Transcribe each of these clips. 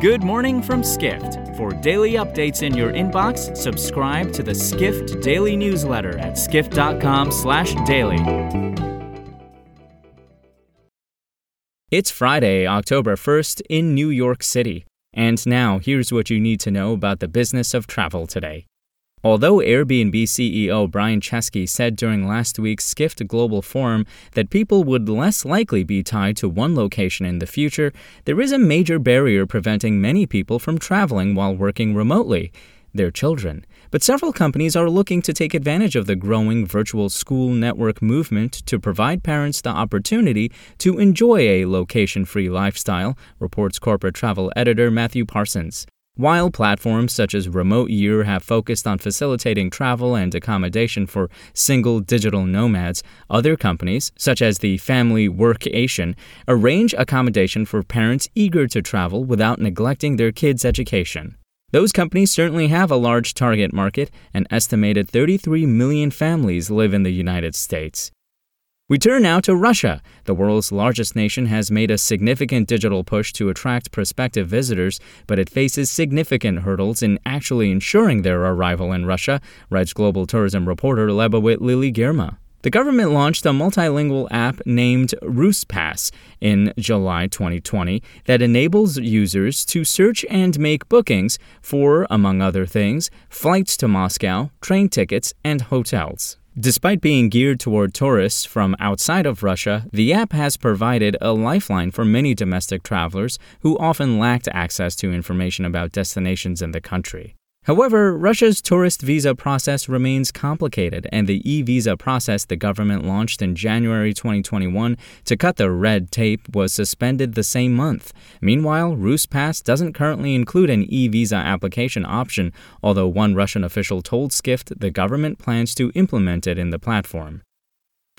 Good morning from Skift. For daily updates in your inbox, subscribe to the Skift Daily newsletter at skift.com/daily. It's Friday, October 1st in New York City. And now, here's what you need to know about the business of travel today. Although Airbnb CEO Brian Chesky said during last week's Skift Global Forum that people would less likely be tied to one location in the future, there is a major barrier preventing many people from traveling while working remotely their children. But several companies are looking to take advantage of the growing virtual school network movement to provide parents the opportunity to enjoy a location free lifestyle, reports corporate travel editor Matthew Parsons. While platforms such as Remote Year have focused on facilitating travel and accommodation for single digital nomads, other companies, such as the Family Workation, arrange accommodation for parents eager to travel without neglecting their kids' education. Those companies certainly have a large target market. An estimated 33 million families live in the United States. We turn now to Russia. The world's largest nation has made a significant digital push to attract prospective visitors, but it faces significant hurdles in actually ensuring their arrival in Russia, writes global tourism reporter Lebawit Lily Girma. The government launched a multilingual app named RusPass in July 2020 that enables users to search and make bookings for, among other things, flights to Moscow, train tickets, and hotels. Despite being geared toward tourists from outside of Russia, the app has provided a lifeline for many domestic travelers who often lacked access to information about destinations in the country. However, Russia's tourist visa process remains complicated, and the e visa process the government launched in January 2021 to cut the red tape was suspended the same month. Meanwhile, RusPass doesn't currently include an e visa application option, although one Russian official told Skift the government plans to implement it in the platform.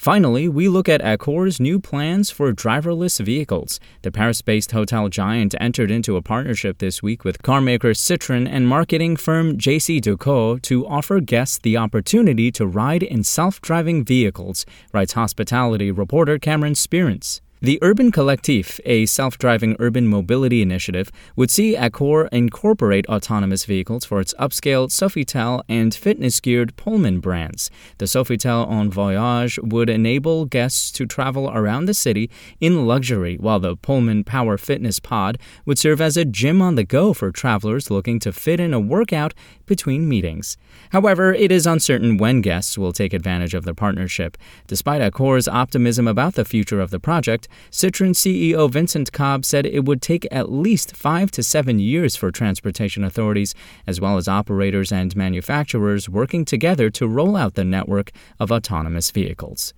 Finally, we look at Accor's new plans for driverless vehicles. The Paris based hotel giant entered into a partnership this week with carmaker Citroën and marketing firm JCDecaux to offer guests the opportunity to ride in self driving vehicles, writes hospitality reporter Cameron Sperance. The Urban Collectif, a self driving urban mobility initiative, would see Accor incorporate autonomous vehicles for its upscale Sofitel and fitness geared Pullman brands. The Sofitel en Voyage would enable guests to travel around the city in luxury, while the Pullman Power Fitness Pod would serve as a gym on the go for travelers looking to fit in a workout between meetings. However, it is uncertain when guests will take advantage of the partnership. Despite Accor's optimism about the future of the project, Citroën CEO Vincent Cobée said it would take at least five to seven years for transportation authorities, as well as operators and manufacturers, working together to roll out the network of autonomous vehicles.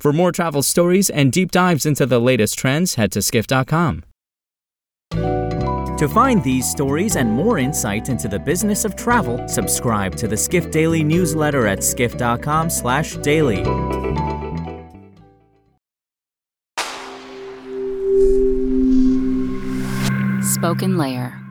For more travel stories and deep dives into the latest trends, head to skift.com. To find these stories and more insight into the business of travel, subscribe to the Skift Daily newsletter at skift.com/daily. Spoken Layer.